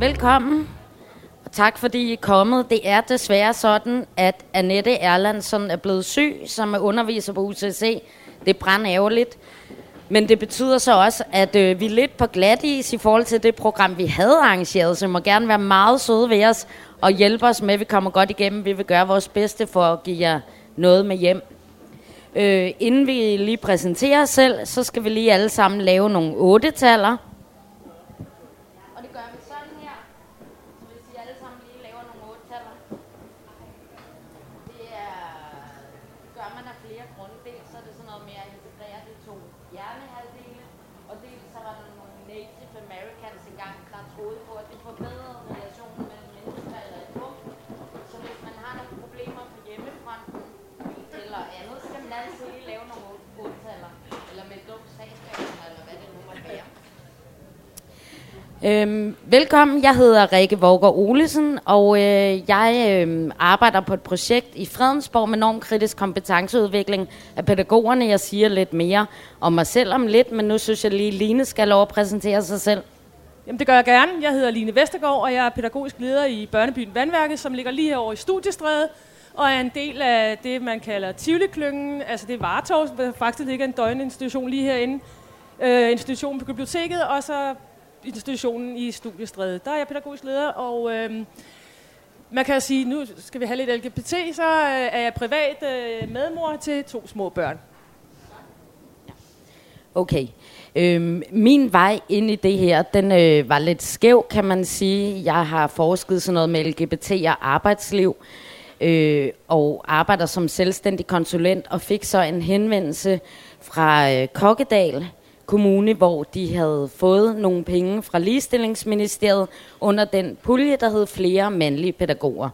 Velkommen. Og tak fordi I er kommet. Det er desværre sådan, at Annette Erlandsen er blevet syg, som er underviser på UCC. Det er brandærgerligt. Men det betyder så også, at øh, vi er lidt på glat is i forhold til det program, vi havde arrangeret. Så I må gerne være meget søde ved os og hjælpe os med, at vi kommer godt igennem. Vi vil gøre vores bedste for at give jer noget med hjem. Øh, inden vi lige præsenterer os selv, så skal vi lige alle sammen lave nogle otte-taller. Og det gør vi sådan her. Så hvis I alle sammen lige laver nogle otte-taller. Det er, gør man af flere grunde. Dels så er det sådan noget med at integrere de to hjernehalvdele. Og dels så var der nogle Native Americans engang, der troede på, at det forbedrede relationen mellem mennesker eller et rum. Så hvis man har nogle problemer på hjemmefronten, eller andet, så kan man altid lige lave nogle otte-taller. Eller med dum sagsbehandler, eller hvad det nu måtte være. Øhm, velkommen, jeg hedder Rikke Våger Olesen, og øh, jeg øh, arbejder på et projekt i Fredensborg med normkritisk kompetenceudvikling af pædagogerne. Jeg siger lidt mere om mig selv om lidt, men nu synes jeg lige, Line skal lov at præsentere sig selv. Jamen, det gør jeg gerne. Jeg hedder Line Vestergaard, og jeg er pædagogisk leder i Børnebyen Vandværket, som ligger lige herovre i Studiestræde, og er en del af det, man kalder Tivoli-klyngen. Altså, det er Vartov, som faktisk ligger en døgninstitution lige herinde. Øh, institutionen på biblioteket, og så institutionen i Studiestræde. Der er jeg pædagogisk leder, og øh, man kan sige, nu skal vi have lidt LGBT, så øh, er jeg privat øh, medmor til to små børn. Okay. Øhm, min vej ind i det her, den øh, var lidt skæv, kan man sige. Jeg har forsket sådan noget med LGBT og arbejdsliv, øh, og arbejder som selvstændig konsulent, og fik så en henvendelse fra øh, Kokkedal Kommune, hvor de havde fået nogle penge fra Ligestillingsministeriet under den pulje, der hed flere mandlige pædagoger.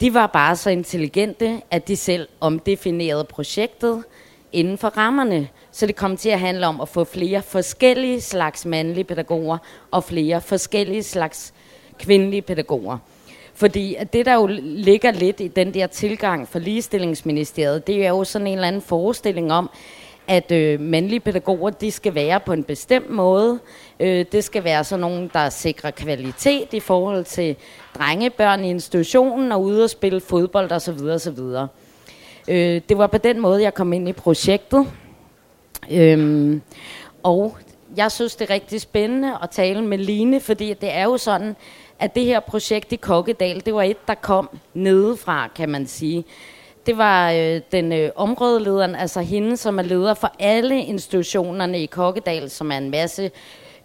De var bare så intelligente, at de selv omdefinerede projektet inden for rammerne. Så det kom til at handle om at få flere forskellige slags mandlige pædagoger og flere forskellige slags kvindelige pædagoger. Fordi at det, der jo ligger lidt i den der tilgang for ligestillingsministeriet, det er jo sådan en eller anden forestilling om, at øh, mandlige pædagoger, de skal være på en bestemt måde. Øh, det skal være sådan nogen, der sikrer kvalitet i forhold til drengebørn i institutionen og ude og spille fodbold osv. osv. Øh, det var på den måde, jeg kom ind i projektet. Øhm, og jeg synes, det er rigtig spændende at tale med Line, fordi det er jo sådan, at det her projekt i Kokkedal, det var et, der kom nedefra, kan man sige. Det var øh, den øh, områdelederen, altså hende, som er leder for alle institutionerne i Kokkedal, som er en masse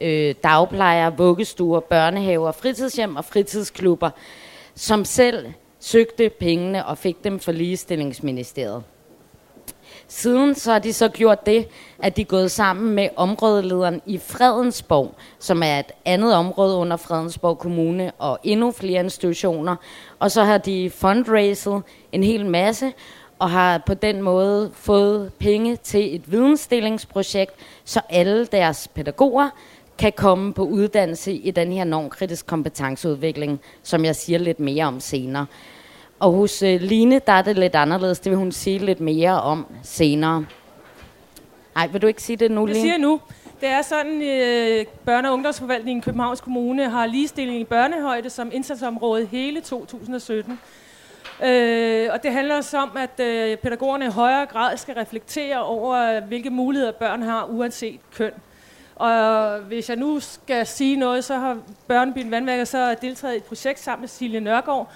øh, dagplejer, vuggestuer, børnehaver, fritidshjem og fritidsklubber, som selv søgte pengene og fik dem fra ligestillingsministeriet. Siden så har de så gjort det, at de er gået sammen med områdelederen i Fredensborg, som er et andet område under Fredensborg Kommune, og endnu flere institutioner. Og så har de fundraiset en hel masse, og har på den måde fået penge til et vidensdelingsprojekt, så alle deres pædagoger kan komme på uddannelse i den her normkritisk kompetenceudvikling, som jeg siger lidt mere om senere. Og hos øh, Line, der er det lidt anderledes. Det vil hun sige lidt mere om senere. Nej, vil du ikke sige det nu, Line? Jeg siger nu. Det er sådan, øh, børne- og ungdomsforvaltningen i Københavns Kommune har ligestilling i børnehøjde som indsatsområde hele 2017. Øh, og det handler også om, at øh, pædagogerne i højere grad skal reflektere over, hvilke muligheder børn har, uanset køn. Og hvis jeg nu skal sige noget, så har Børnebyen Vandværker så deltaget i et projekt sammen med Silje Nørgaard,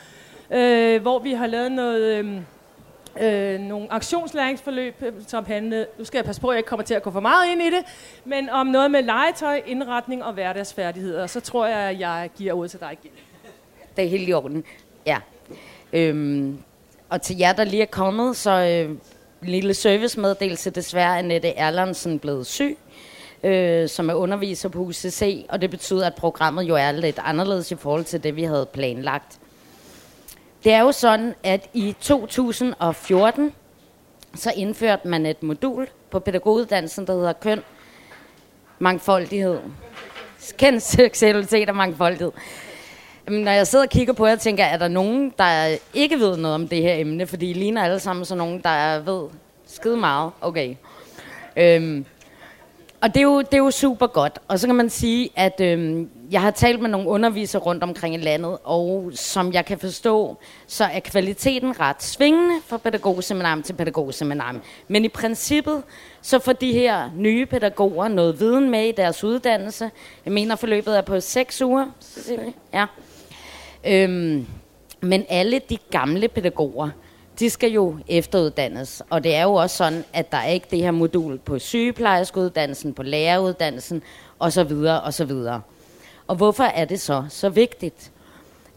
øh, hvor vi har lavet noget, øh, øh, nogle aktionslæringsforløb, øh, som handlede, øh, nu skal jeg passe på, at jeg ikke kommer til at gå for meget ind i det, men om noget med legetøj, indretning og hverdagsfærdigheder. Så tror jeg, at jeg giver ordet til dig igen. Det er helt i orden. Ja. Øhm, og til jer, der lige er kommet, så øh, en lille servicemeddelelse. Desværre er Annette Erlandsen blevet syg, øh, som er underviser på UCC, og det betyder, at programmet jo er lidt anderledes i forhold til det, vi havde planlagt. Det er jo sådan, at i 2014, så indførte man et modul på pædagoguddannelsen, der hedder køn, mangfoldighed. Kendt seksualitet og mangfoldighed. Jamen, når jeg sidder og kigger på jer, tænker jeg, er der nogen, der ikke ved noget om det her emne? Fordi I ligner alle sammen sådan nogen, der ved skide meget. Okay. Øhm, og det er, jo, det er jo super godt. Og så kan man sige, at øhm, jeg har talt med nogle undervisere rundt omkring i landet, og som jeg kan forstå, så er kvaliteten ret svingende fra pædagogseminarium til pædagogseminarium. Men i princippet, så får de her nye pædagoger noget viden med i deres uddannelse. Jeg mener, forløbet er på seks uger. Ja. Øhm, men alle de gamle pædagoger, de skal jo efteruddannes. Og det er jo også sådan, at der er ikke det her modul på sygeplejerskeuddannelsen, på læreruddannelsen osv. osv. Og hvorfor er det så så vigtigt?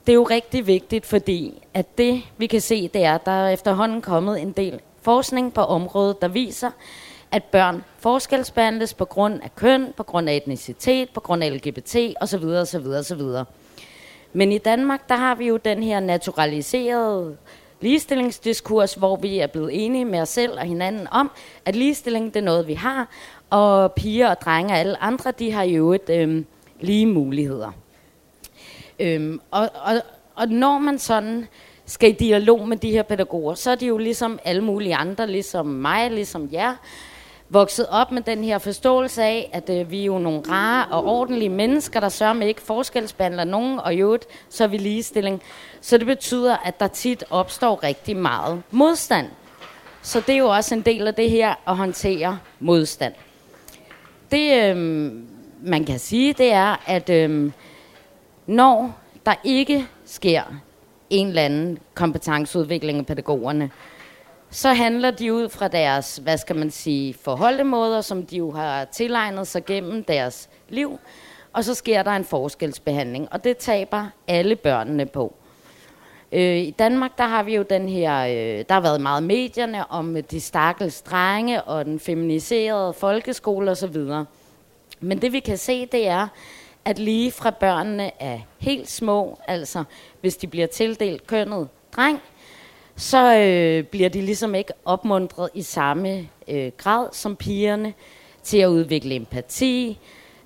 Det er jo rigtig vigtigt, fordi at det vi kan se, det er, at der er efterhånden kommet en del forskning på området, der viser, at børn forskelsbehandles på grund af køn, på grund af etnicitet, på grund af LGBT osv. osv. osv. Men i Danmark, der har vi jo den her naturaliserede ligestillingsdiskurs, hvor vi er blevet enige med os selv og hinanden om, at ligestilling det er noget, vi har, og piger og drenge og alle andre, de har jo et øh, lige muligheder. Øhm, og, og, og når man sådan skal i dialog med de her pædagoger, så er de jo ligesom alle mulige andre, ligesom mig, ligesom jer, vokset op med den her forståelse af, at øh, vi er jo nogle rare og ordentlige mennesker, der sørger med ikke forskelsbehandler nogen, og i øvrigt, så er vi ligestilling. Så det betyder, at der tit opstår rigtig meget modstand. Så det er jo også en del af det her at håndtere modstand. Det, øh, man kan sige, det er, at øhm, når der ikke sker en eller anden kompetenceudvikling af pædagogerne, så handler de ud fra deres, hvad skal man sige, forholdemåder, som de jo har tilegnet sig gennem deres liv, og så sker der en forskelsbehandling, og det taber alle børnene på. Øh, I Danmark, der har vi jo den her, øh, der har været meget medierne om de stakkels drenge og den feminiserede folkeskole osv. Men det vi kan se, det er, at lige fra børnene er helt små, altså hvis de bliver tildelt kønnet dreng, så øh, bliver de ligesom ikke opmuntret i samme øh, grad som pigerne til at udvikle empati,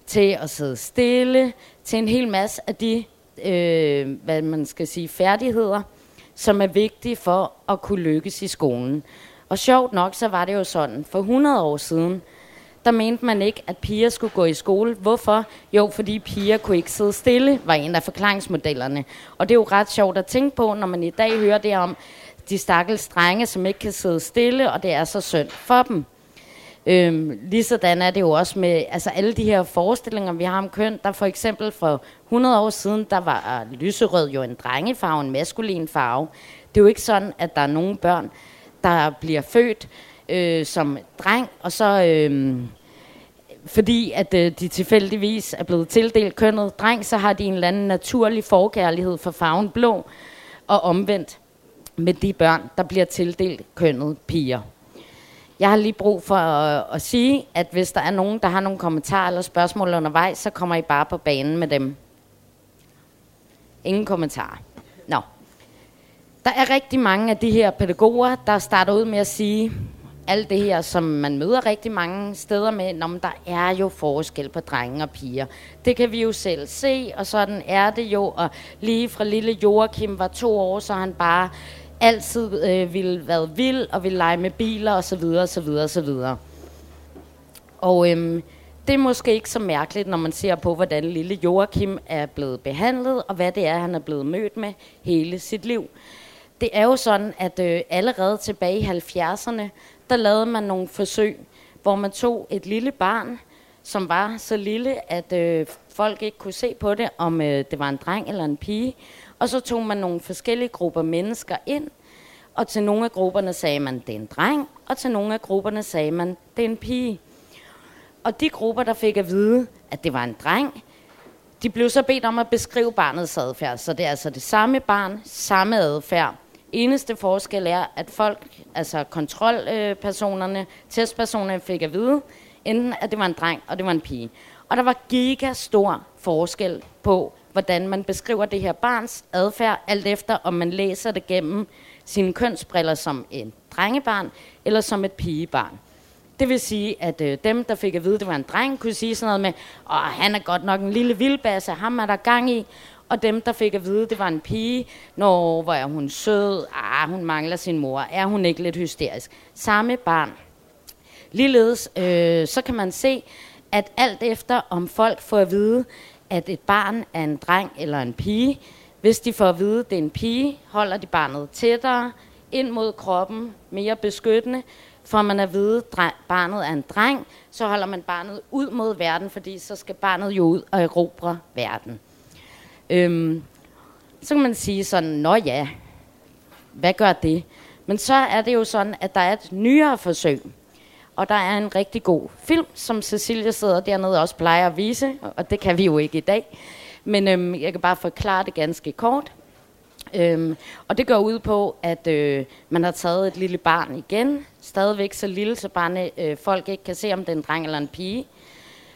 til at sidde stille, til en hel masse af de, øh, hvad man skal sige, færdigheder, som er vigtige for at kunne lykkes i skolen. Og sjovt nok, så var det jo sådan, for 100 år siden, der mente man ikke, at piger skulle gå i skole. Hvorfor? Jo, fordi piger kunne ikke sidde stille, var en af forklaringsmodellerne. Og det er jo ret sjovt at tænke på, når man i dag hører det om, de stakkels drenge, som ikke kan sidde stille, og det er så synd for dem. Øhm, ligesådan er det jo også med altså alle de her forestillinger, vi har om køn. Der for eksempel for 100 år siden, der var øh, lyserød jo en drengefarve, en maskulin farve. Det er jo ikke sådan, at der er nogen børn, der bliver født øh, som dreng, og så... Øh, fordi at øh, de tilfældigvis er blevet tildelt kønnet dreng, så har de en eller anden naturlig forkærlighed for farven blå, og omvendt med de børn, der bliver tildelt kønnet piger. Jeg har lige brug for at, at sige, at hvis der er nogen, der har nogle kommentarer eller spørgsmål undervejs, så kommer I bare på banen med dem. Ingen kommentarer. Nå. Der er rigtig mange af de her pædagoger, der starter ud med at sige, alt det her, som man møder rigtig mange steder med, når der er jo forskel på drenge og piger. Det kan vi jo selv se, og sådan er det jo. Og lige fra lille Joachim var to år, så han bare altid øh, ville være vild og ville lege med biler og så videre, og så videre, og så videre. Og øhm, det er måske ikke så mærkeligt, når man ser på, hvordan lille Joachim er blevet behandlet, og hvad det er, han er blevet mødt med hele sit liv. Det er jo sådan, at øh, allerede tilbage i 70'erne, der lavede man nogle forsøg, hvor man tog et lille barn, som var så lille, at øh, folk ikke kunne se på det, om øh, det var en dreng eller en pige, og så tog man nogle forskellige grupper mennesker ind, og til nogle af grupperne sagde man, det er en dreng, og til nogle af grupperne sagde man, det er en pige. Og de grupper, der fik at vide, at det var en dreng, de blev så bedt om at beskrive barnets adfærd. Så det er altså det samme barn, samme adfærd. Eneste forskel er, at folk, altså kontrolpersonerne, testpersonerne fik at vide, enten at det var en dreng, og det var en pige. Og der var giga stor forskel på, hvordan man beskriver det her barns adfærd, alt efter om man læser det gennem sine kønsbriller som en drengebarn eller som et pigebarn. Det vil sige, at øh, dem, der fik at vide, at det var en dreng, kunne sige sådan noget med, at han er godt nok en lille vildbasse, ham er der gang i. Og dem, der fik at vide, det var en pige, når hvor er hun sød, ah, hun mangler sin mor, er hun ikke lidt hysterisk. Samme barn. Ligeledes, øh, så kan man se, at alt efter om folk får at vide, at et barn er en dreng eller en pige, hvis de får at vide, at det er en pige, holder de barnet tættere ind mod kroppen, mere beskyttende. Får man at vide, at barnet er en dreng, så holder man barnet ud mod verden, fordi så skal barnet jo ud og erobre verden. Øhm, så kan man sige sådan, nå ja, hvad gør det? Men så er det jo sådan, at der er et nyere forsøg. Og der er en rigtig god film, som Cecilia sidder dernede også plejer at vise, og det kan vi jo ikke i dag. Men øhm, jeg kan bare forklare det ganske kort. Øhm, og det går ud på, at øh, man har taget et lille barn igen, stadigvæk så lille, så barne, øh, folk ikke kan se, om det er en dreng eller en pige.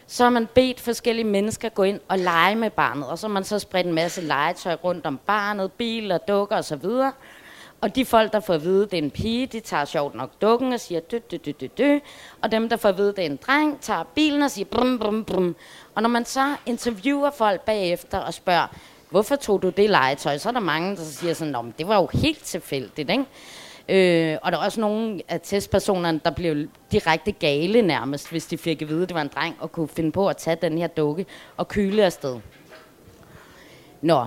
Så har man bedt forskellige mennesker gå ind og lege med barnet, og så har man så spredt en masse legetøj rundt om barnet, biler, dukker osv., og de folk, der får at vide, at det er en pige, de tager sjovt nok dukken og siger dø, dø, dø, dø, dø. Og dem, der får at vide, at det er en dreng, tager bilen og siger brum, brum, brum. Og når man så interviewer folk bagefter og spørger, hvorfor tog du det legetøj, så er der mange, der siger sådan, Nå, men det var jo helt tilfældigt, ikke? Øh, og der er også nogle af testpersonerne, der blev direkte gale nærmest, hvis de fik at vide, at det var en dreng, og kunne finde på at tage den her dukke og kyle afsted. Nå,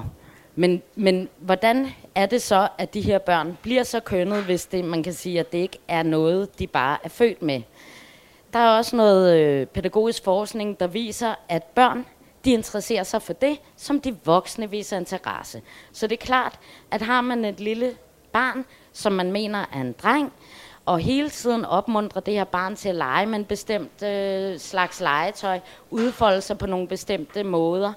men, men hvordan er det så, at de her børn bliver så kønnet, hvis det, man kan sige, at det ikke er noget, de bare er født med? Der er også noget øh, pædagogisk forskning, der viser, at børn de interesserer sig for det, som de voksne viser interesse. Så det er klart, at har man et lille barn, som man mener er en dreng, og hele tiden opmuntre det her barn til at lege med en bestemt øh, slags legetøj, udfolde sig på nogle bestemte måder,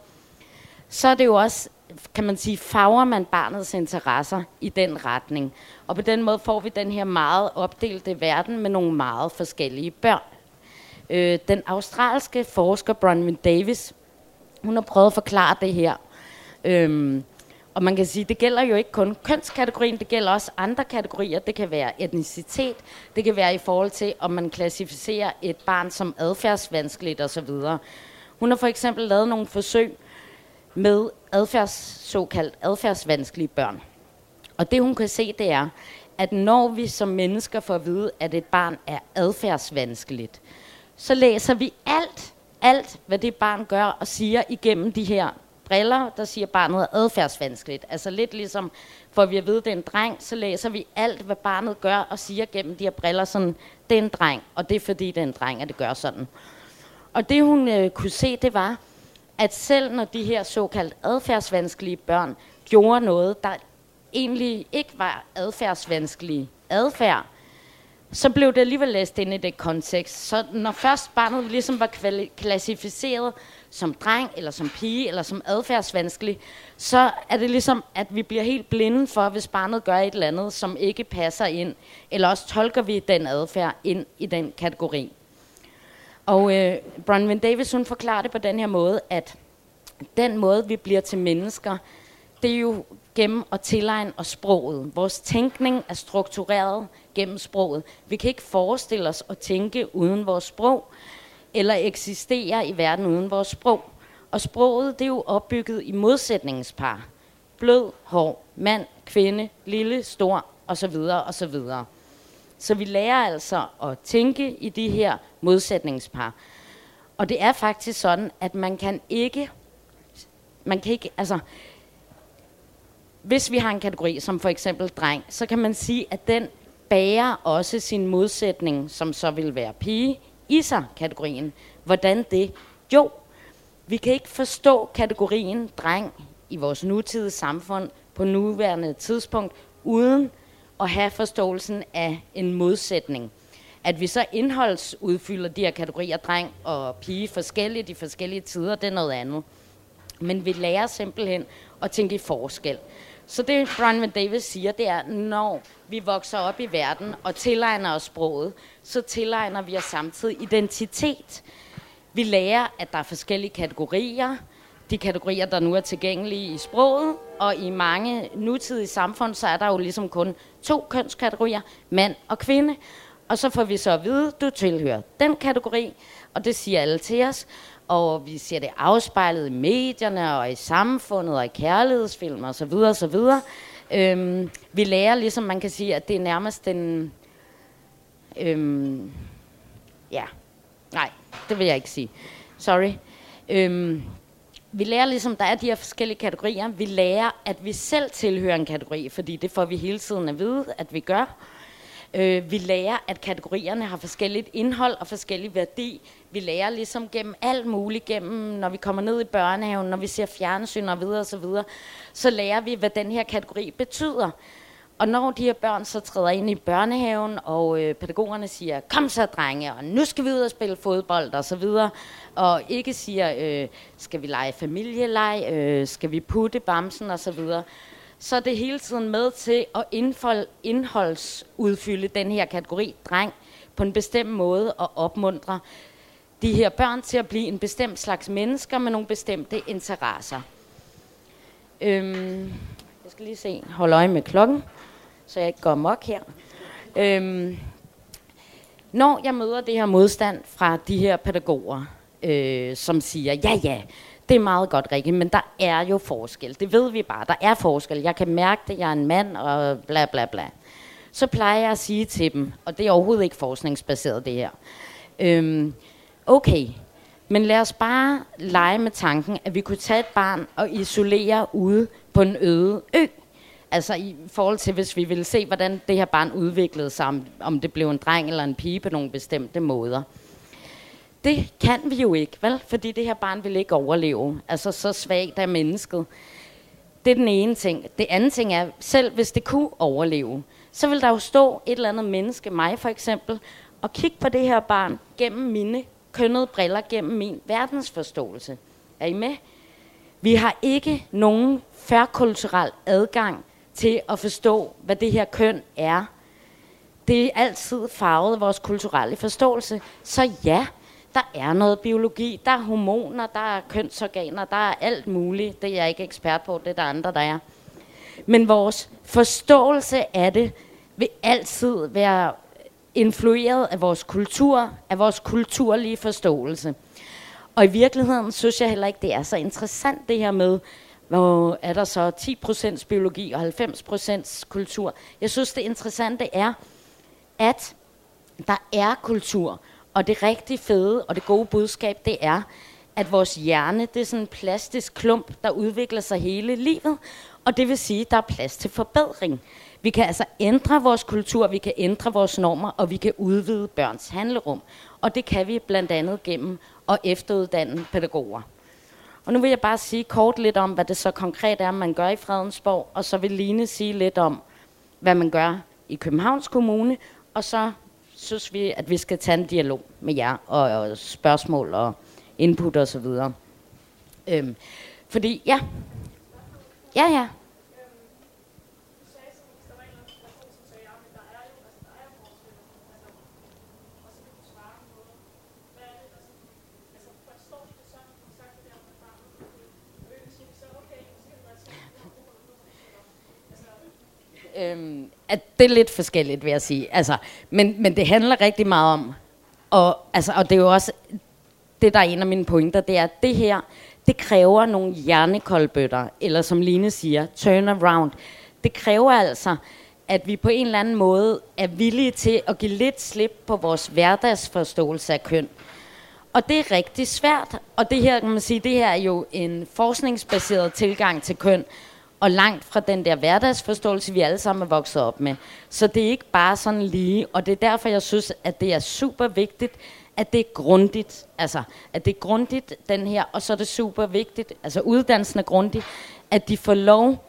så er det jo også kan man sige, farver man barnets interesser i den retning. Og på den måde får vi den her meget opdelte verden med nogle meget forskellige børn. Øh, den australske forsker Bronwyn Davis, hun har prøvet at forklare det her. Øhm, og man kan sige, det gælder jo ikke kun kønskategorien, det gælder også andre kategorier. Det kan være etnicitet, det kan være i forhold til, om man klassificerer et barn som adfærdsvanskeligt osv. Hun har for eksempel lavet nogle forsøg, med adfærds, såkaldt adfærdsvanskelige børn. Og det hun kan se, det er, at når vi som mennesker får at vide, at et barn er adfærdsvanskeligt, så læser vi alt, alt, hvad det barn gør og siger igennem de her briller, der siger, at barnet er adfærdsvanskeligt. Altså lidt ligesom, for vi at vide, at det er en dreng, så læser vi alt, hvad barnet gør og siger gennem de her briller, sådan, det er en dreng, og det er fordi, det er en dreng, at det gør sådan. Og det hun øh, kunne se, det var, at selv når de her såkaldt adfærdsvanskelige børn gjorde noget, der egentlig ikke var adfærdsvanskelig adfærd, så blev det alligevel læst ind i det kontekst. Så når først barnet ligesom var klassificeret som dreng, eller som pige, eller som adfærdsvanskelig, så er det ligesom, at vi bliver helt blinde for, hvis barnet gør et eller andet, som ikke passer ind, eller også tolker vi den adfærd ind i den kategori. Og øh, Bronwyn Davis, hun forklarer det på den her måde, at den måde, vi bliver til mennesker, det er jo gennem at tilegne os sproget. Vores tænkning er struktureret gennem sproget. Vi kan ikke forestille os at tænke uden vores sprog, eller eksistere i verden uden vores sprog. Og sproget, det er jo opbygget i modsætningspar. Blød, hård, mand, kvinde, lille, stor, osv. osv. Så vi lærer altså at tænke i de her modsætningspar. Og det er faktisk sådan, at man kan ikke, man kan ikke, altså, hvis vi har en kategori som for eksempel dreng, så kan man sige, at den bærer også sin modsætning, som så vil være pige, i sig kategorien. Hvordan det? Jo, vi kan ikke forstå kategorien dreng i vores nutidige samfund på nuværende tidspunkt, uden at have forståelsen af en modsætning. At vi så indholdsudfylder de her kategorier, dreng og pige, forskellige de forskellige tider, det er noget andet. Men vi lærer simpelthen at tænke i forskel. Så det, Brian Davis siger, det er, når vi vokser op i verden og tilegner os sproget, så tilegner vi os samtidig identitet. Vi lærer, at der er forskellige kategorier, de kategorier, der nu er tilgængelige i sproget, og i mange nutidige samfund, så er der jo ligesom kun to kønskategorier, mand og kvinde. Og så får vi så at vide, du tilhører den kategori, og det siger alle til os. Og vi ser det afspejlet i medierne og i samfundet og i kærlighedsfilm og så videre og så videre. Øhm, vi lærer ligesom, man kan sige, at det er nærmest den... Øhm, ja, nej, det vil jeg ikke sige. Sorry. Øhm, vi lærer ligesom, der er de her forskellige kategorier. Vi lærer, at vi selv tilhører en kategori, fordi det får vi hele tiden at vide, at vi gør. Øh, vi lærer, at kategorierne har forskelligt indhold og forskellig værdi. Vi lærer ligesom gennem alt muligt, gennem når vi kommer ned i børnehaven, når vi ser fjernsyn og videre og så videre, så lærer vi, hvad den her kategori betyder. Og når de her børn så træder ind i børnehaven, og øh, pædagogerne siger, kom så drenge, og nu skal vi ud og spille fodbold og så videre, og ikke siger, øh, skal vi lege familieleg, øh, skal vi putte bamsen og så videre, så er det hele tiden med til at indfold, indholdsudfylde den her kategori dreng på en bestemt måde og opmuntre de her børn til at blive en bestemt slags mennesker med nogle bestemte interesser. Øhm, jeg skal lige se, holde øje med klokken så jeg ikke går mok her. Øhm, når jeg møder det her modstand fra de her pædagoger, øh, som siger, ja ja, det er meget godt, Rikke, men der er jo forskel. Det ved vi bare, der er forskel. Jeg kan mærke det, jeg er en mand, og bla bla bla. Så plejer jeg at sige til dem, og det er overhovedet ikke forskningsbaseret det her. Øhm, okay, men lad os bare lege med tanken, at vi kunne tage et barn og isolere ude på en øde ø. Altså i forhold til, hvis vi ville se, hvordan det her barn udviklede sig, om, det blev en dreng eller en pige på nogle bestemte måder. Det kan vi jo ikke, vel? Fordi det her barn vil ikke overleve. Altså så svagt er mennesket. Det er den ene ting. Det anden ting er, selv hvis det kunne overleve, så vil der jo stå et eller andet menneske, mig for eksempel, og kigge på det her barn gennem mine kønnede briller, gennem min verdensforståelse. Er I med? Vi har ikke nogen færkulturel adgang til at forstå, hvad det her køn er. Det er altid farvet af vores kulturelle forståelse. Så ja, der er noget biologi, der er hormoner, der er kønsorganer, der er alt muligt. Det er jeg ikke ekspert på, det er der andre, der er. Men vores forståelse af det vil altid være influeret af vores kultur, af vores kulturlige forståelse. Og i virkeligheden synes jeg heller ikke, det er så interessant det her med, hvor er der så 10% biologi og 90% kultur. Jeg synes, det interessante er, at der er kultur, og det rigtig fede og det gode budskab, det er, at vores hjerne, det er sådan en plastisk klump, der udvikler sig hele livet, og det vil sige, at der er plads til forbedring. Vi kan altså ændre vores kultur, vi kan ændre vores normer, og vi kan udvide børns handlerum. Og det kan vi blandt andet gennem at efteruddanne pædagoger. Og nu vil jeg bare sige kort lidt om, hvad det så konkret er, man gør i Fredensborg, og så vil Line sige lidt om, hvad man gør i Københavns Kommune, og så synes vi, at vi skal tage en dialog med jer, og, og spørgsmål og input og så videre. Øhm, fordi, ja, ja, ja, øhm, at det er lidt forskelligt, vil jeg sige. Altså, men, men det handler rigtig meget om, og, altså, og det er jo også, det der er en af mine pointer, det er, at det her, det kræver nogle hjernekoldbøtter, eller som Line siger, turn around. Det kræver altså, at vi på en eller anden måde er villige til at give lidt slip på vores hverdagsforståelse af køn. Og det er rigtig svært, og det her, kan man sige, det her er jo en forskningsbaseret tilgang til køn, og langt fra den der hverdagsforståelse, vi alle sammen er vokset op med. Så det er ikke bare sådan lige, og det er derfor, jeg synes, at det er super vigtigt, at det er grundigt, altså at det er grundigt, den her, og så er det super vigtigt, altså uddannelsen er grundig, at de får lov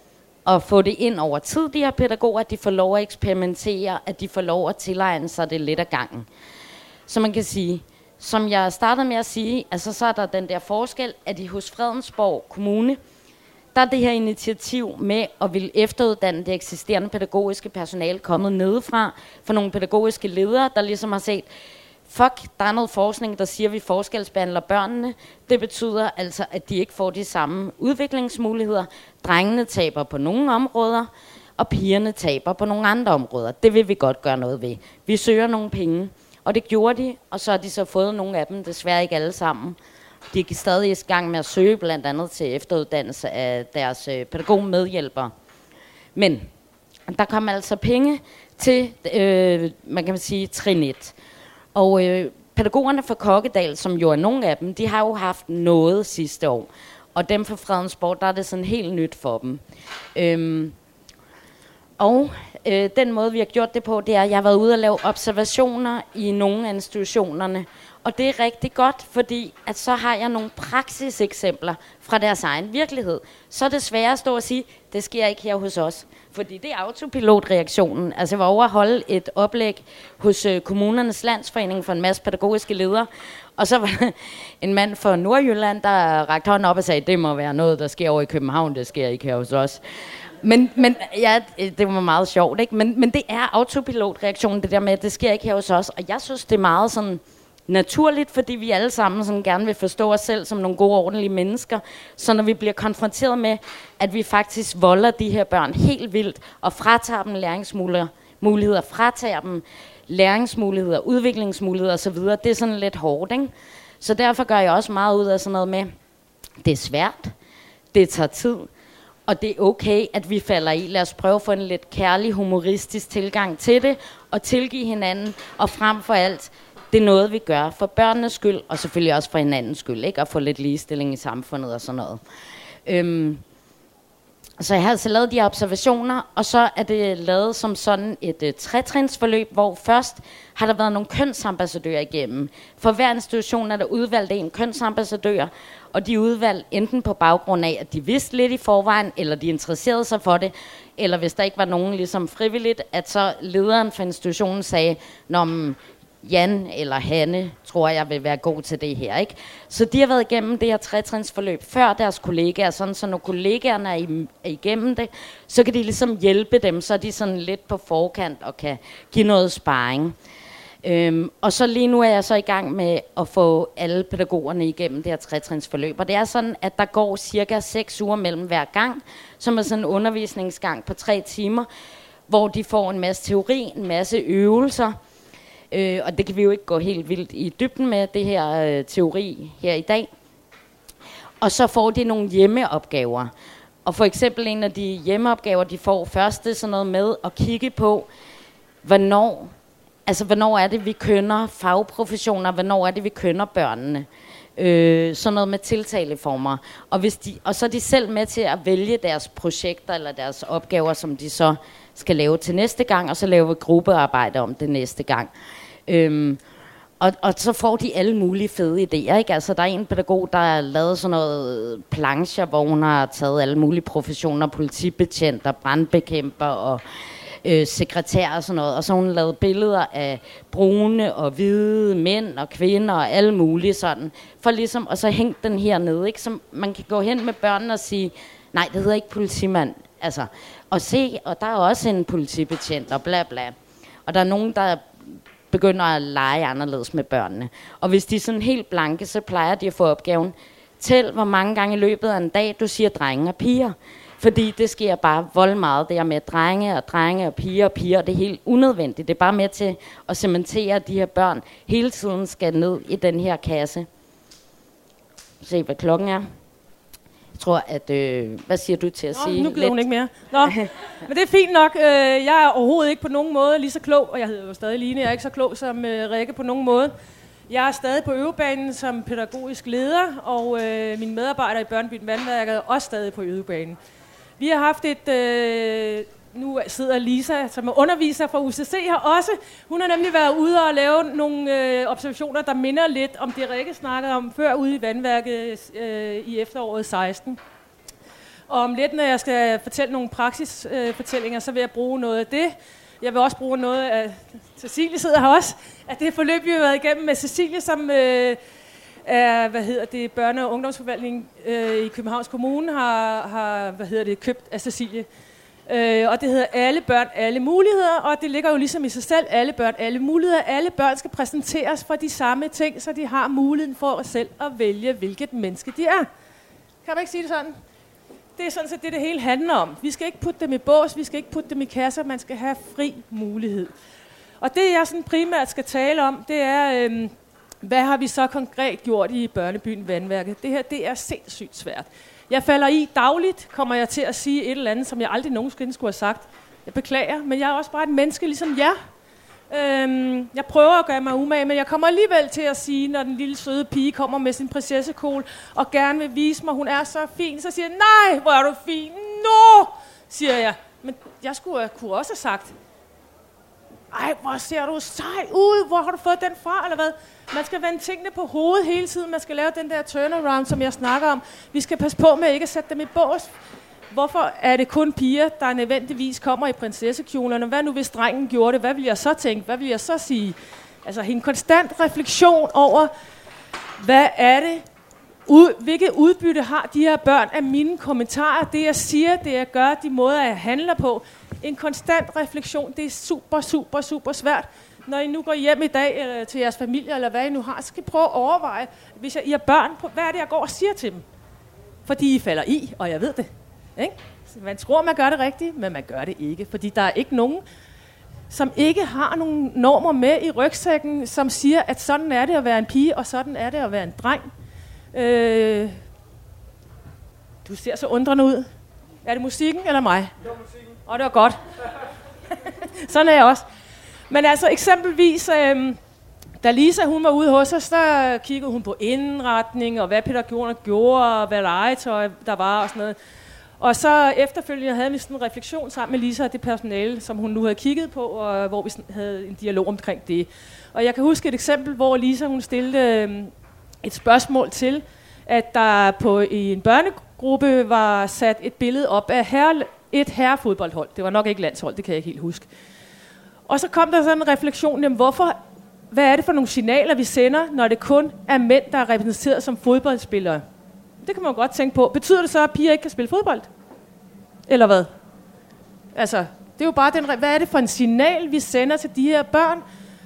at få det ind over tid, de her pædagoger, at de får lov at eksperimentere, at de får lov at tilegne sig det lidt af gangen. Så man kan sige, som jeg startede med at sige, altså så er der den der forskel, at i hos Fredensborg Kommune, der er det her initiativ med at vil efteruddanne det eksisterende pædagogiske personale kommet nedefra for nogle pædagogiske ledere, der ligesom har set, fuck, der er noget forskning, der siger, at vi forskelsbehandler børnene. Det betyder altså, at de ikke får de samme udviklingsmuligheder. Drengene taber på nogle områder, og pigerne taber på nogle andre områder. Det vil vi godt gøre noget ved. Vi søger nogle penge, og det gjorde de, og så har de så fået nogle af dem, desværre ikke alle sammen. De er stadig i gang med at søge blandt andet til efteruddannelse af deres øh, pædagogmedhjælpere. Men der kom altså penge til, øh, man kan sige, trin 1. Og øh, pædagogerne fra Kokkedal, som jo er nogle af dem, de har jo haft noget sidste år. Og dem fra Fredensborg, der er det sådan helt nyt for dem. Øhm, og øh, den måde, vi har gjort det på, det er, at jeg har været ude og lave observationer i nogle af institutionerne. Og det er rigtig godt, fordi at så har jeg nogle praksiseksempler fra deres egen virkelighed. Så er det svært at stå og sige, det sker ikke her hos os. Fordi det er autopilotreaktionen. Altså jeg var over at holde et oplæg hos øh, kommunernes landsforening for en masse pædagogiske ledere. Og så var der en mand fra Nordjylland, der rakte hånden op og sagde, det må være noget, der sker over i København, det sker ikke her hos os. Men, men ja, øh, det var meget sjovt, ikke? Men, men det er autopilotreaktionen, det der med, at det sker ikke her hos os. Og jeg synes, det er meget sådan naturligt, fordi vi alle sammen sådan gerne vil forstå os selv som nogle gode, ordentlige mennesker. Så når vi bliver konfronteret med, at vi faktisk volder de her børn helt vildt, og fratager dem læringsmuligheder, fratager dem læringsmuligheder, udviklingsmuligheder osv., det er sådan lidt hårdt, ikke? Så derfor gør jeg også meget ud af sådan noget med, det er svært, det tager tid, og det er okay, at vi falder i. Lad os prøve at få en lidt kærlig, humoristisk tilgang til det, og tilgive hinanden, og frem for alt, det er noget, vi gør for børnenes skyld, og selvfølgelig også for hinandens skyld, ikke? at få lidt ligestilling i samfundet og sådan noget. Øhm, så jeg har altså lavet de her observationer, og så er det lavet som sådan et uh, trætrinsforløb, hvor først har der været nogle kønsambassadører igennem. For hver institution er der udvalgt en kønsambassadør, og de er udvalgt enten på baggrund af, at de vidste lidt i forvejen, eller de interesserede sig for det, eller hvis der ikke var nogen ligesom frivilligt, at så lederen for institutionen sagde, Nå, Jan eller Hanne, tror jeg, vil være god til det her. Ikke? Så de har været igennem det her trætrinsforløb før deres kollegaer, sådan, så når kollegaerne er, igennem det, så kan de ligesom hjælpe dem, så er de sådan lidt på forkant og kan give noget sparring. Øhm, og så lige nu er jeg så i gang med at få alle pædagogerne igennem det her trætrinsforløb. Og det er sådan, at der går cirka 6 uger mellem hver gang, som er sådan en undervisningsgang på tre timer, hvor de får en masse teori, en masse øvelser, Øh, og det kan vi jo ikke gå helt vildt i dybden med, det her øh, teori her i dag. Og så får de nogle hjemmeopgaver. Og for eksempel en af de hjemmeopgaver, de får først, det er sådan noget med at kigge på, hvornår, altså hvornår er det, vi kønner fagprofessioner, hvornår er det, vi kønner børnene. Øh, sådan noget med tiltaleformer. Og, hvis de, og så er de selv med til at vælge deres projekter eller deres opgaver, som de så skal lave til næste gang, og så laver vi gruppearbejde om det næste gang. Øhm, og, og så får de alle mulige fede idéer. Ikke? Altså, der er en pædagog, der har lavet sådan noget plancher, hvor hun har taget alle mulige professioner, politibetjenter, brandbekæmper og øh, sekretær og sådan noget. Og så har hun lavet billeder af brune og hvide mænd og kvinder og alle mulige sådan. For ligesom, og så hængt den her nede, ikke? Så man kan gå hen med børnene og sige, nej, det hedder ikke politimand. Altså, og se, og der er også en politibetjent og bla bla. Og der er nogen, der begynder at lege anderledes med børnene. Og hvis de er sådan helt blanke, så plejer de at få opgaven, tæl hvor mange gange i løbet af en dag, du siger drenge og piger. Fordi det sker bare vold meget, det her med drenge og drenge og piger og piger, det er helt unødvendigt. Det er bare med til at cementere, at de her børn hele tiden skal ned i den her kasse. Se, hvad klokken er. Jeg tror, at... Øh, hvad siger du til at Nå, sige? nu gider hun ikke mere. Nå, men det er fint nok. Øh, jeg er overhovedet ikke på nogen måde lige så klog, og jeg hedder jo stadig Line, jeg er ikke så klog som øh, Rikke på nogen måde. Jeg er stadig på øvebanen som pædagogisk leder, og øh, mine medarbejdere i Børnebyen Vandværket er også stadig på øvebanen. Vi har haft et... Øh, nu sidder Lisa, som er underviser for UCC her også. Hun har nemlig været ude og lave nogle øh, observationer, der minder lidt om det, Rikke snakkede om før ude i vandværket øh, i efteråret 16. Og om lidt, når jeg skal fortælle nogle praksisfortællinger, øh, så vil jeg bruge noget af det. Jeg vil også bruge noget af... Cecilie sidder her også. At det forløb, vi har været igennem med Cecilie, som... Øh, er, hvad hedder det, børne- og ungdomsforvaltning øh, i Københavns Kommune har, har hvad hedder det, købt af Cecilie. Øh, og det hedder Alle børn, alle muligheder, og det ligger jo ligesom i sig selv, alle børn, alle muligheder. Alle børn skal præsenteres for de samme ting, så de har muligheden for selv at vælge, hvilket menneske de er. Kan man ikke sige det sådan? Det er sådan set det, det hele handler om. Vi skal ikke putte dem i bås, vi skal ikke putte dem i kasser, man skal have fri mulighed. Og det, jeg sådan primært skal tale om, det er, øhm, hvad har vi så konkret gjort i børnebyen Vandværket? Det her, det er sindssygt svært. Jeg falder i dagligt, kommer jeg til at sige et eller andet, som jeg aldrig nogensinde skulle have sagt. Jeg beklager, men jeg er også bare et menneske ligesom jer. Øhm, jeg prøver at gøre mig umage, men jeg kommer alligevel til at sige, når den lille søde pige kommer med sin prinsessekål og gerne vil vise mig, hun er så fin, så siger jeg, nej, hvor er du fin. no, siger jeg. Men jeg skulle kunne også have sagt, ej, hvor ser du sej ud, hvor har du fået den fra, eller hvad? Man skal vende tingene på hovedet hele tiden, man skal lave den der turnaround, som jeg snakker om. Vi skal passe på med ikke at sætte dem i bås. Hvorfor er det kun piger, der nødvendigvis kommer i prinsessekjolerne? Hvad nu hvis drengen gjorde det? Hvad vil jeg så tænke? Hvad vil jeg så sige? Altså en konstant refleksion over, hvad er det, ud, hvilket udbytte har de her børn af mine kommentarer, det jeg siger, det jeg gør, de måder jeg handler på. En konstant refleksion, det er super, super, super svært. Når I nu går hjem i dag eller til jeres familie, eller hvad I nu har, så skal I prøve at overveje, hvis jeg, I har børn, hvad er det, jeg går og siger til dem? Fordi I falder i, og jeg ved det. Ikke? Man tror, man gør det rigtigt, men man gør det ikke. Fordi der er ikke nogen, som ikke har nogle normer med i rygsækken, som siger, at sådan er det at være en pige, og sådan er det at være en dreng. Øh, du ser så undrende ud. Er det musikken eller mig? Det var musikken. Og det var godt. sådan er jeg også. Men altså eksempelvis, øhm, da Lisa hun var ude hos os, der kiggede hun på indretning, og hvad pædagogerne gjorde, og hvad legetøj der var og sådan noget. Og så efterfølgende havde vi sådan en refleksion sammen med Lisa og det personale, som hun nu havde kigget på, og hvor vi havde en dialog omkring det. Og jeg kan huske et eksempel, hvor Lisa hun stillede øhm, et spørgsmål til, at der på i en børnegruppe var sat et billede op af herre, et herrefodboldhold. Det var nok ikke landshold, det kan jeg ikke helt huske. Og så kom der sådan en refleksion, jamen hvorfor, hvad er det for nogle signaler, vi sender, når det kun er mænd, der er repræsenteret som fodboldspillere? Det kan man godt tænke på. Betyder det så, at piger ikke kan spille fodbold? Eller hvad? Altså, det er jo bare den, hvad er det for en signal, vi sender til de her børn?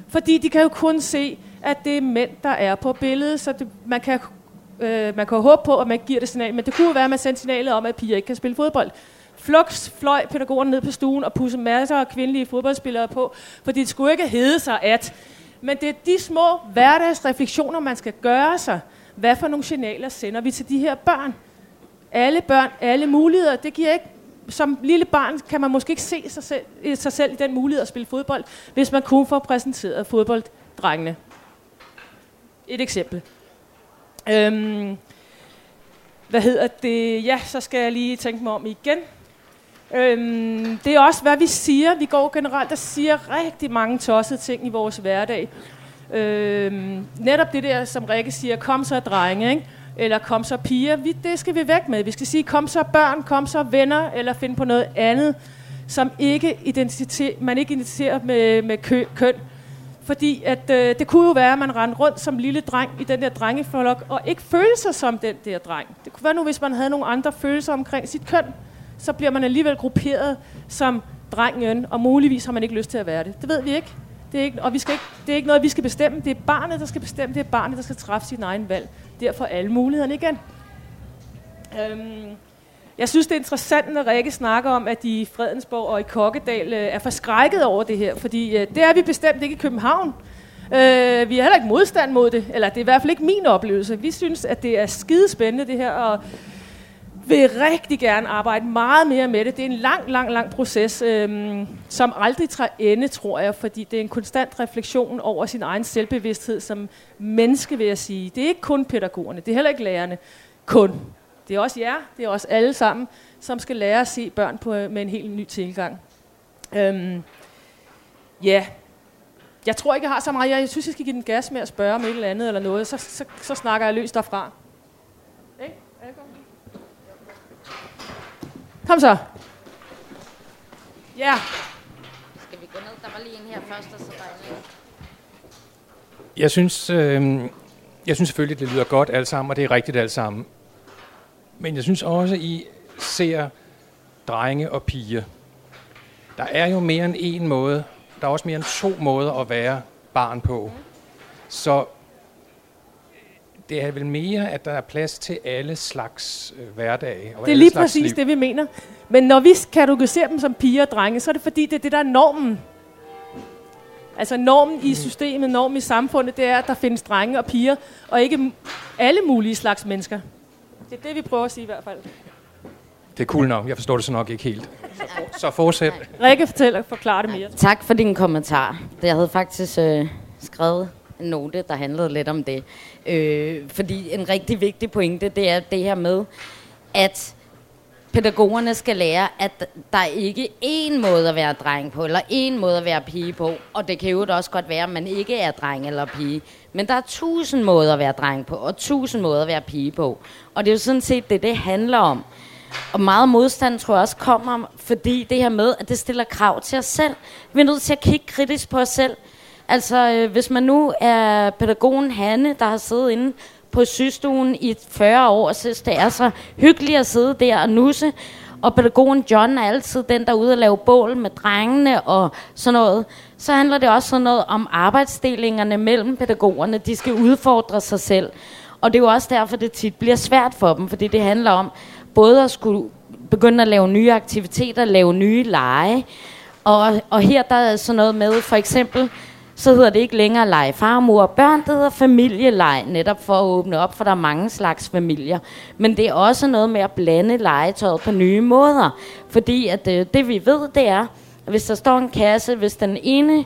Fordi de kan jo kun se, at det er mænd, der er på billedet, så det, man, kan, øh, man kan håbe på, at man giver det signal. Men det kunne jo være, at man sender signalet om, at piger ikke kan spille fodbold. Flux fløj pædagogerne ned på stuen og pudsede masser af kvindelige fodboldspillere på, for det skulle ikke hedde sig at. Men det er de små hverdagsrefleksioner, man skal gøre sig. Hvad for nogle signaler sender vi til de her børn? Alle børn, alle muligheder. Det giver ikke som lille barn kan man måske ikke se sig selv, øh, sig selv i den mulighed at spille fodbold, hvis man kun får præsenteret fodbolddrengene. Et eksempel. Øhm, hvad hedder det? Ja, så skal jeg lige tænke mig om igen. Øhm, det er også, hvad vi siger. Vi går generelt og siger rigtig mange tossede ting i vores hverdag. Øhm, netop det der, som Rikke siger, kom så drenge, ikke? eller kom så piger, vi, det skal vi væk med. Vi skal sige, kom så børn, kom så venner, eller finde på noget andet, som ikke identitet, man ikke identificerer med, med kø, køn. Fordi at, øh, det kunne jo være, at man rendte rundt som lille dreng i den der drengeflok, og ikke følte sig som den der dreng. Det kunne være nu, hvis man havde nogle andre følelser omkring sit køn, så bliver man alligevel grupperet som drengen, og muligvis har man ikke lyst til at være det. Det ved vi ikke. Det er ikke, og vi skal ikke, det er ikke noget, vi skal bestemme. Det er barnet, der skal bestemme. Det er barnet, der skal træffe sin egen valg. Derfor alle mulighederne igen. Øhm, jeg synes, det er interessant, når Rikke snakker om, at de i Fredensborg og i Kokkedal øh, er forskrækket over det her. Fordi øh, det er vi bestemt ikke i København. Øh, vi har heller ikke modstand mod det. Eller det er i hvert fald ikke min oplevelse. Vi synes, at det er skidespændende det her. Og vil rigtig gerne arbejde meget mere med det. Det er en lang, lang, lang proces, øhm, som aldrig træder ende, tror jeg, fordi det er en konstant refleksion over sin egen selvbevidsthed som menneske, vil jeg sige. Det er ikke kun pædagogerne, det er heller ikke lærerne. Kun. Det er også jer, det er også alle sammen, som skal lære at se børn på, øh, med en helt ny tilgang. Øhm, ja, jeg tror ikke, jeg har så meget. Jeg synes, jeg skal give den gas med at spørge om et eller andet eller noget. Så, så, så snakker jeg løs derfra. Ikke? Okay. Er Kom så. Ja. Skal vi gå ned? Der var lige en her først, og så der en Jeg synes, øh, jeg synes selvfølgelig, det lyder godt alt sammen, og det er rigtigt alt sammen. Men jeg synes også, I ser drenge og piger. Der er jo mere end en måde. Der er også mere end to måder at være barn på. Så det er vel mere, at der er plads til alle slags øh, hverdage. Og det er lige præcis liv. det, vi mener. Men når vi kategoriserer dem som piger og drenge, så er det fordi, det er det, der er normen. Altså normen i mm. systemet, normen i samfundet, det er, at der findes drenge og piger, og ikke alle mulige slags mennesker. Det er det, vi prøver at sige i hvert fald. Det er cool nok. Jeg forstår det så nok ikke helt. Så, for, så fortsæt. Rikke fortæller, forklarer det mere. Tak for din kommentar. Jeg havde faktisk øh, skrevet note, der handlede lidt om det. Øh, fordi en rigtig vigtig pointe, det er det her med, at pædagogerne skal lære, at der er ikke én måde at være dreng på, eller én måde at være pige på. Og det kan jo også godt være, at man ikke er dreng eller pige. Men der er tusind måder at være dreng på, og tusind måder at være pige på. Og det er jo sådan set det, det handler om. Og meget modstand tror jeg også kommer, fordi det her med, at det stiller krav til os selv. Vi er nødt til at kigge kritisk på os selv. Altså, øh, hvis man nu er pædagogen Hanne, der har siddet inde på sygestuen i 40 år, og synes, det er så hyggeligt at sidde der og nusse, og pædagogen John er altid den, der er ude og lave bål med drengene og sådan noget, så handler det også sådan noget om arbejdsdelingerne mellem pædagogerne. De skal udfordre sig selv. Og det er jo også derfor, det tit bliver svært for dem, fordi det handler om både at skulle begynde at lave nye aktiviteter, lave nye lege, og, og her der er sådan noget med, for eksempel, så hedder det ikke længere lege far, mor og børn, det hedder familieleg, netop for at åbne op, for der er mange slags familier. Men det er også noget med at blande legetøjet på nye måder, fordi at det, øh, det vi ved, det er, at hvis der står en kasse, hvis den ene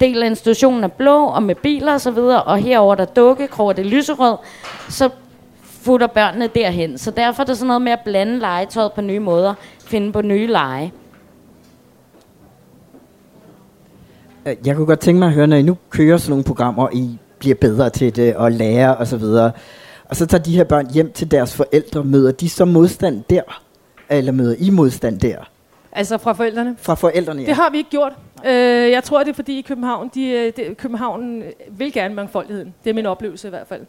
del af institutionen er blå og med biler osv., og, og herover der dukke, kroger det lyserød, så futter børnene derhen. Så derfor er det sådan noget med at blande legetøjet på nye måder, finde på nye lege. Øh, jeg kunne godt tænke mig at høre, når I nu kører sådan nogle programmer, og I bliver bedre til det, og lærer og så videre, og så tager de her børn hjem til deres forældre, møder de så modstand der? Eller møder I modstand der? Altså fra forældrene? Fra forældrene, ja. Det har vi ikke gjort. Øh, jeg tror, det er fordi i København, de, øh, de, København vil gerne mangfoldigheden. Det er min oplevelse i hvert fald.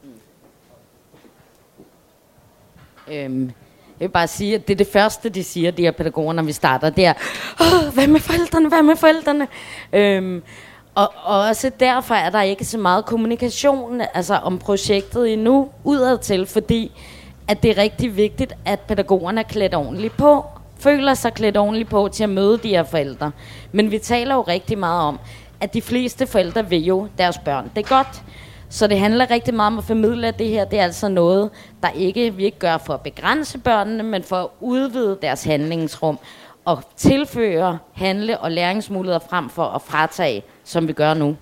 Øhm, jeg vil bare sige, at det er det første, de siger, de her pædagoger, når vi starter, det er, Åh, hvad med forældrene, hvad med forældrene? Øhm, og, og også derfor er der ikke så meget kommunikation altså om projektet endnu udad til, fordi at det er rigtig vigtigt, at pædagogerne er klædt ordentligt på, føler sig klædt ordentligt på til at møde de her forældre. Men vi taler jo rigtig meget om, at de fleste forældre vil jo deres børn det er godt. Så det handler rigtig meget om at formidle, at det her det er altså noget, der ikke vi ikke gør for at begrænse børnene, men for at udvide deres handlingsrum og tilføre handle- og læringsmuligheder frem for at fratage, som vi gør nu.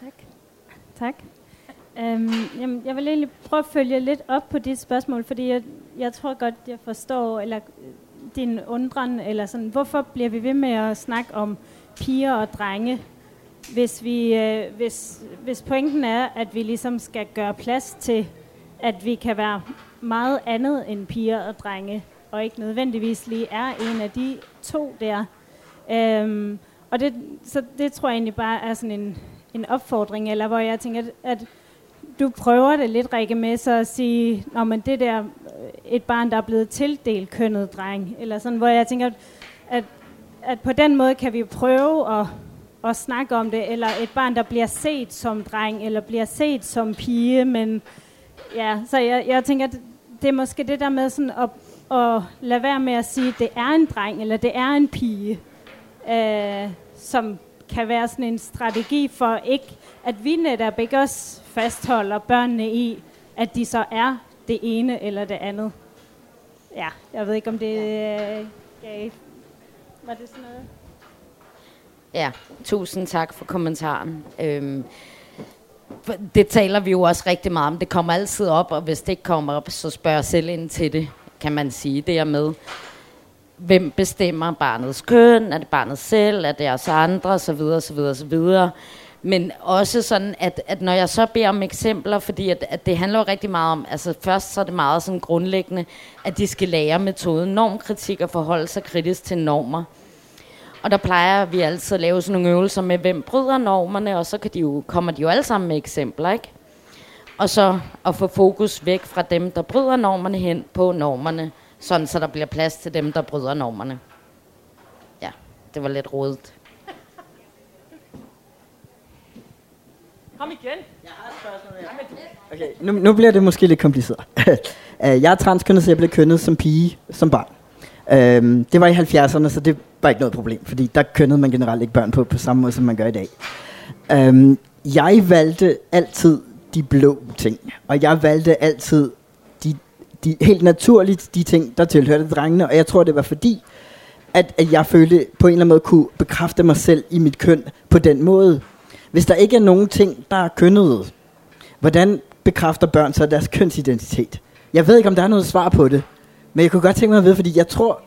Tak. Tak. Um, jamen, jeg vil egentlig prøve at følge lidt op på dit spørgsmål, fordi jeg, jeg tror godt, jeg forstår, eller din undren, eller sådan, hvorfor bliver vi ved med at snakke om piger og drenge, hvis, vi, øh, hvis, hvis pointen er, at vi ligesom skal gøre plads til, at vi kan være meget andet end piger og drenge, og ikke nødvendigvis lige er en af de to der. Øhm, og det, så det tror jeg egentlig bare er sådan en, en opfordring, eller hvor jeg tænker, at, at du prøver det lidt, Rikke, med så at sige, Nå, men det der, et barn, der er blevet tildelt kønnet dreng, eller sådan, hvor jeg tænker, at, at på den måde kan vi prøve at, at snakke om det, eller et barn, der bliver set som dreng, eller bliver set som pige, men ja, så jeg, jeg tænker, at det er måske det der med sådan at, at lade være med at sige, at det er en dreng, eller det er en pige, øh, som kan være sådan en strategi for ikke, at vi netop ikke også fastholder børnene i, at de så er det ene eller det andet. Ja, jeg ved ikke, om det øh, gav... Var det sådan noget? Ja, tusind tak for kommentaren. Øhm, det taler vi jo også rigtig meget om. Det kommer altid op, og hvis det ikke kommer op, så spørger selv ind til det, kan man sige. Det er med, hvem bestemmer barnets køn? Er det barnet selv? Er det os andre? Så videre, så videre, så videre. Men også sådan, at, at når jeg så beder om eksempler, fordi at, at det handler jo rigtig meget om, altså først så er det meget sådan grundlæggende, at de skal lære metoden normkritik og forholde sig kritisk til normer. Og der plejer vi altid at lave sådan nogle øvelser med, hvem bryder normerne, og så kan de jo, kommer de jo alle sammen med eksempler, ikke? Og så at få fokus væk fra dem, der bryder normerne hen på normerne, sådan så der bliver plads til dem, der bryder normerne. Ja, det var lidt rodet. Kom igen. Jeg har et spørgsmål Okay, nu, nu bliver det måske lidt kompliceret. Øh, jeg er transkønnet, så jeg blev kønnet som pige, som barn. Um, det var i 70'erne, så det var ikke noget problem, fordi der kønnede man generelt ikke børn på, på samme måde, som man gør i dag. Um, jeg valgte altid de blå ting. Og jeg valgte altid de, de, helt naturligt de ting, der tilhørte drengene. Og jeg tror, det var fordi, at, at jeg følte på en eller anden måde kunne bekræfte mig selv i mit køn på den måde. Hvis der ikke er nogen ting, der er kønnede, hvordan bekræfter børn så deres kønsidentitet? Jeg ved ikke, om der er noget svar på det, men jeg kunne godt tænke mig at vide, fordi jeg tror,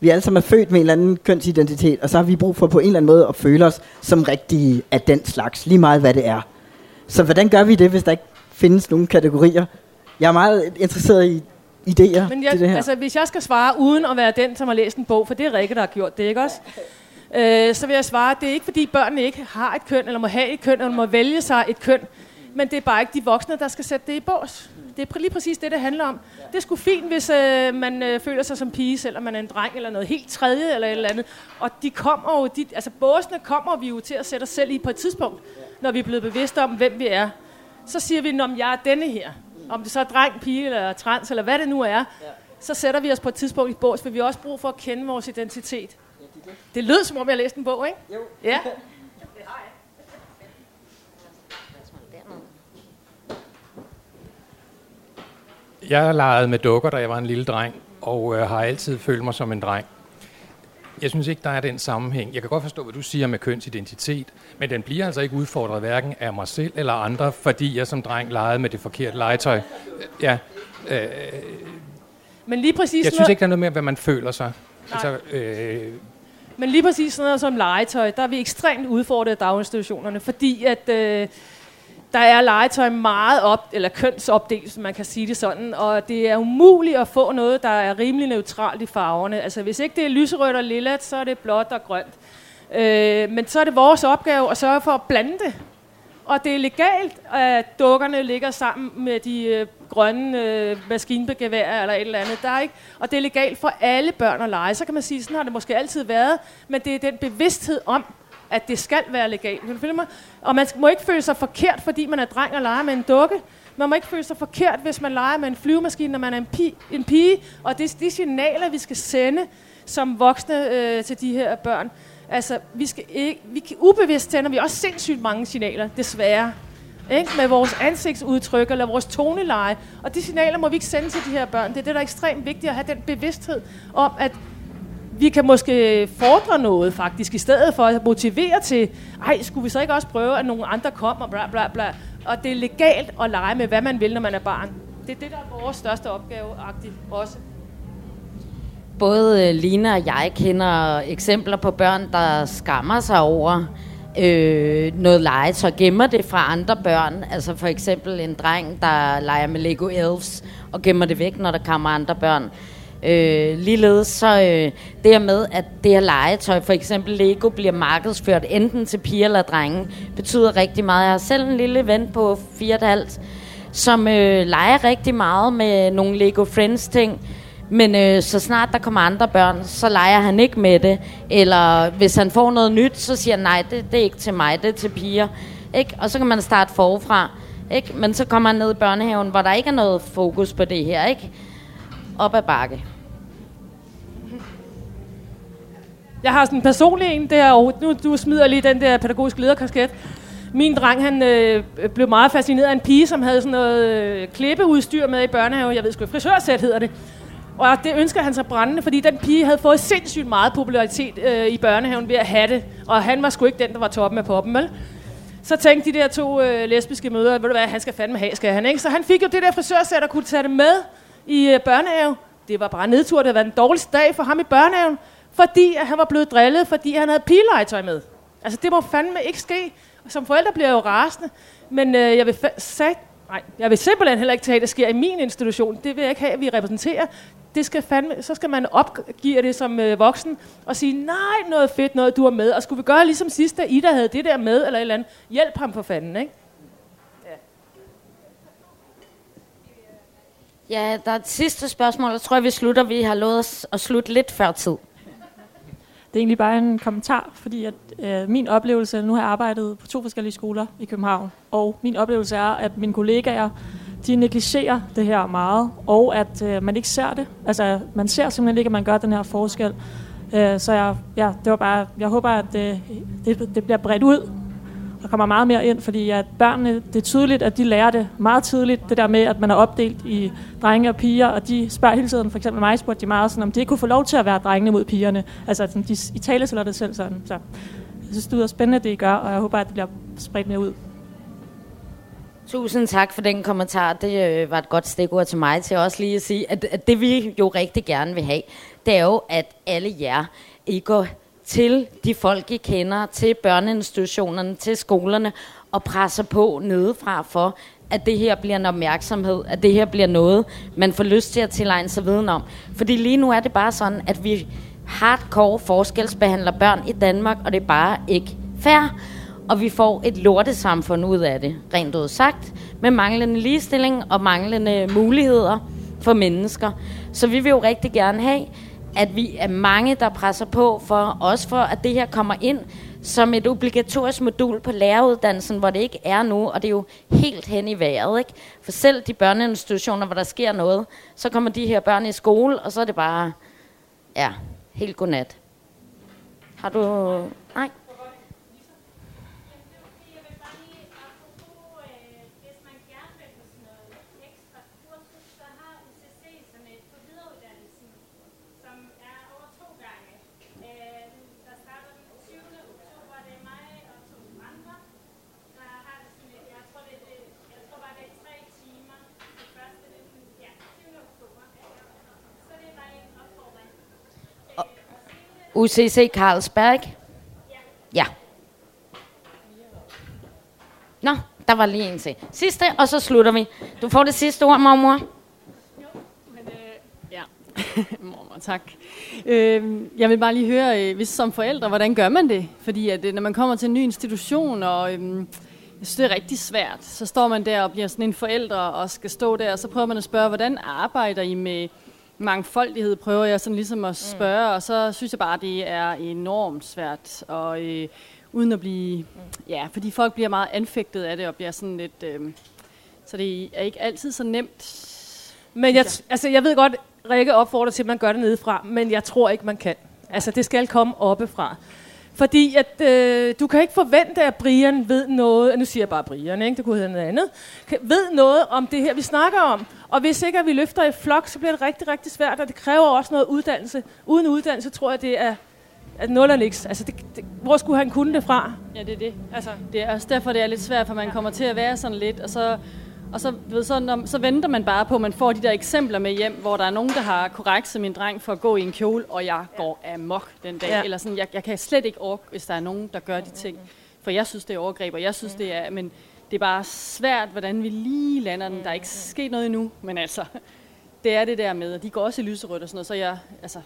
vi alle sammen er født med en eller anden kønsidentitet, og så har vi brug for på en eller anden måde at føle os som rigtige af den slags, lige meget hvad det er. Så hvordan gør vi det, hvis der ikke findes nogen kategorier? Jeg er meget interesseret i idéer Men jeg, til det her. altså, hvis jeg skal svare uden at være den, som har læst en bog, for det er Rikke, der har gjort det, ikke også? Øh, så vil jeg svare, at det er ikke fordi børnene ikke har et køn, eller må have et køn, eller må vælge sig et køn, men det er bare ikke de voksne, der skal sætte det i bås. Det er lige præcis det, det handler om. Det er sgu fint, hvis øh, man øh, føler sig som pige, selvom man er en dreng eller noget helt tredje eller et eller andet. Og de kommer jo, de, altså båsene kommer vi jo til at sætte os selv i på et tidspunkt, når vi er blevet bevidste om, hvem vi er. Så siger vi, om jeg er denne her. Om det så er dreng, pige eller trans, eller hvad det nu er. Så sætter vi os på et tidspunkt i bås, for vi har også brug for at kende vores identitet. Det lød, som om jeg læste en bog, ikke? Jo. Ja. Jeg legede med dukker, da jeg var en lille dreng, og øh, har altid følt mig som en dreng. Jeg synes ikke, der er den sammenhæng. Jeg kan godt forstå, hvad du siger med kønsidentitet, men den bliver altså ikke udfordret hverken af mig selv eller andre, fordi jeg som dreng legede med det forkerte legetøj. Ja, øh, Men lige præcis jeg synes ikke, der er noget med, hvad man føler sig. Nej. Altså, øh, men lige præcis sådan noget som legetøj, der er vi ekstremt udfordret af daginstitutionerne, fordi at øh, der er legetøj meget op, eller kønsopdelt, som man kan sige det sådan, og det er umuligt at få noget, der er rimelig neutralt i farverne. Altså hvis ikke det er lyserødt og lilla, så er det blåt og grønt. Øh, men så er det vores opgave at sørge for at blande det. Og det er legalt, at dukkerne ligger sammen med de øh, grønne øh, maskinbegeværer eller et eller andet. Der er ikke, og det er legalt for alle børn at lege. Så kan man sige, sådan har det måske altid været, men det er den bevidsthed om, at det skal være legalt. Kan du følge mig? Og man må ikke føle sig forkert, fordi man er dreng og leger med en dukke. Man må ikke føle sig forkert, hvis man leger med en flyvemaskine, når man er en, pi, en pige. Og det er de signaler, vi skal sende som voksne øh, til de her børn. Altså, vi skal ikke, vi kan, ubevidst sender vi også sindssygt mange signaler, desværre. Ikke? Med vores ansigtsudtryk eller vores toneleje. Og de signaler må vi ikke sende til de her børn. Det er det, der er ekstremt vigtigt at have den bevidsthed om, at vi kan måske fordre noget faktisk, i stedet for at motivere til, ej, skulle vi så ikke også prøve, at nogle andre kommer, bla bla bla. Og det er legalt at lege med, hvad man vil, når man er barn. Det er det, der er vores største opgave, agtigt også. Både øh, Lina og jeg kender eksempler på børn, der skammer sig over øh, noget legetøj, gemmer det fra andre børn. Altså for eksempel en dreng, der leger med Lego Elves og gemmer det væk, når der kommer andre børn. Øh, ligeledes så øh, det her med, at det her legetøj, for eksempel Lego, bliver markedsført enten til piger eller drenge, betyder rigtig meget. Jeg har selv en lille ven på 4,5, som øh, leger rigtig meget med nogle Lego Friends ting, men øh, så snart der kommer andre børn, så leger han ikke med det. Eller hvis han får noget nyt, så siger han, nej, det, det er ikke til mig, det er til piger. Ikke? Og så kan man starte forfra. Ikke? Men så kommer han ned i børnehaven, hvor der ikke er noget fokus på det her. Ikke? Op ad bakke. Jeg har sådan en personlig en der, og nu du smider lige den der pædagogiske lederkasket. Min dreng, han øh, blev meget fascineret af en pige, som havde sådan noget øh, klippeudstyr med i børnehaven. Jeg ved sgu, frisørsæt hedder det. Og det ønsker han sig brændende, fordi den pige havde fået sindssygt meget popularitet øh, i børnehaven ved at have det. Og han var sgu ikke den, der var toppen af poppen, vel? Så tænkte de der to øh, lesbiske møder, ved du hvad, han skal fandme have, skal han, ikke? Så han fik jo det der frisørsæt og kunne tage det med i øh, børnehave. Det var bare nedtur, det havde været den dårligste dag for ham i børnehaven, fordi at han var blevet drillet, fordi han havde pigelegetøj med. Altså det må fandme ikke ske. Som forældre bliver jeg jo rasende, men øh, jeg vil fa- sat, nej, jeg vil simpelthen heller ikke tage, at det sker i min institution. Det vil jeg ikke have, at vi repræsenterer. Det skal fandme, så skal man opgive det som øh, voksen og sige, nej, noget fedt, noget du har med. Og skulle vi gøre ligesom sidst, da Ida havde det der med, eller et eller andet. Hjælp ham for fanden, ikke? Ja, der er et sidste spørgsmål. Jeg tror, vi slutter. Vi har lovet os at slutte lidt før tid. Det er egentlig bare en kommentar, fordi at, øh, min oplevelse, nu har jeg arbejdet på to forskellige skoler i København, og min oplevelse er, at mine kollegaer, de negligerer det her meget, og at øh, man ikke ser det. Altså, man ser simpelthen ikke, at man gør den her forskel. Øh, så jeg, ja, det var bare, jeg håber, at det, det, det bliver bredt ud, der kommer meget mere ind, fordi at børnene, det er tydeligt, at de lærer det meget tidligt, det der med, at man er opdelt i drenge og piger, og de spørger hele tiden, for eksempel mig spurgte de meget sådan, om de ikke kunne få lov til at være drengene mod pigerne. Altså, sådan, de i tale det selv sådan. Så jeg synes, det er spændende, det I gør, og jeg håber, at det bliver spredt mere ud. Tusind tak for den kommentar. Det øh, var et godt stikord til mig til også lige at sige, at, at det vi jo rigtig gerne vil have, det er jo, at alle jer, I går til de folk, I kender, til børneinstitutionerne, til skolerne, og presser på nedefra for, at det her bliver en opmærksomhed, at det her bliver noget, man får lyst til at tilegne sig viden om. Fordi lige nu er det bare sådan, at vi hardcore forskelsbehandler børn i Danmark, og det er bare ikke fair. Og vi får et lortesamfund ud af det, rent ud sagt, med manglende ligestilling og manglende muligheder for mennesker. Så vi vil jo rigtig gerne have, at vi er mange, der presser på for, os for, at det her kommer ind som et obligatorisk modul på læreruddannelsen, hvor det ikke er nu, og det er jo helt hen i vejret. Ikke? For selv de børneinstitutioner, hvor der sker noget, så kommer de her børn i skole, og så er det bare, ja, helt godnat. Har du... Nej? UCC Carlsberg? Ja. Nå, der var lige en til. Sidste, og så slutter vi. Du får det sidste ord, mormor. Men, øh, ja, mormor, tak. Øh, jeg vil bare lige høre, øh, hvis som forældre, hvordan gør man det? Fordi at, øh, når man kommer til en ny institution, og øh, jeg synes, det er rigtig svært, så står man der og bliver sådan en forældre, og skal stå der, og så prøver man at spørge, hvordan arbejder I med mangfoldighed prøver jeg sådan ligesom at mm. spørge, mm. og så synes jeg bare, det er enormt svært, og øh, uden at blive, mm. ja, fordi folk bliver meget anfægtet af det, og bliver sådan lidt, øh, så det er ikke altid så nemt. Men jeg, altså, jeg ved godt, Rikke opfordrer til, at man gør det nedefra, men jeg tror ikke, man kan. Altså, det skal komme oppefra. Fordi at, øh, du kan ikke forvente, at Brian ved noget, nu siger jeg bare Brian, ikke? det kunne hedde noget andet, ved noget om det her, vi snakker om. Og hvis ikke at vi løfter i flok, så bliver det rigtig, rigtig svært, og det kræver også noget uddannelse. Uden uddannelse tror jeg, det er at nul og niks. Altså, det, det, hvor skulle han kunne det fra? Ja, det er det. Altså. Det er også derfor, det er lidt svært, for man kommer til at være sådan lidt, og så og så, ved, så, når, så venter man bare på, at man får de der eksempler med hjem, hvor der er nogen, der har korrekt som min dreng for at gå i en kjole, og jeg går amok den dag. Ja. Eller sådan, jeg, jeg kan slet ikke orke, hvis der er nogen, der gør de ting. For jeg synes, det er overgreb, og jeg synes, det er... Men det er bare svært, hvordan vi lige lander den. Der er ikke sket noget endnu, men altså... Det er det der med, og de går også i lyserødt og sådan noget, så jeg... Altså,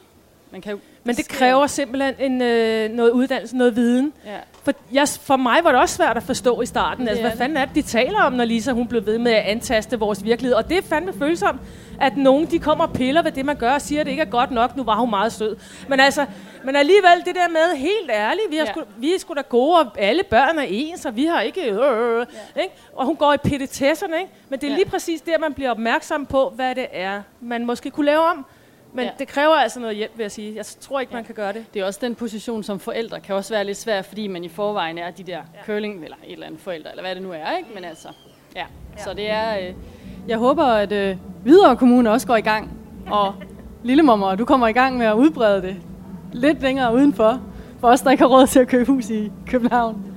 man kan jo Men det kræver simpelthen en, øh, noget uddannelse, noget viden. Ja. For, jeg, for mig var det også svært at forstå i starten. Altså, hvad fanden er det, de taler om, når Lisa hun blev ved med at antaste vores virkelighed? Og det er fandme følsomt, at nogen de kommer og piller ved det, man gør, og siger, at det ikke er godt nok. Nu var hun meget sød. Men altså, men alligevel det der med, helt ærligt, vi, har ja. sku, vi er sgu da gode, og alle børn er ens, og vi har ikke... Øh, øh, øh ja. ikke? Og hun går i petitesserne, ikke? Men det er ja. lige præcis der, man bliver opmærksom på, hvad det er, man måske kunne lave om. Men ja. det kræver altså noget hjælp, vil jeg sige. Jeg tror ikke, ja. man kan gøre det. Det er også den position som forældre kan også være lidt svær, fordi man i forvejen er de der ja. curling, eller et eller andet forældre, eller hvad det nu er, ikke? Men altså, ja. ja. Så det er... Øh, jeg håber, at øh, videre Kommune også går i gang, og Lillemommer, du kommer i gang med at udbrede det lidt længere udenfor, for os, der ikke har råd til at købe hus i København.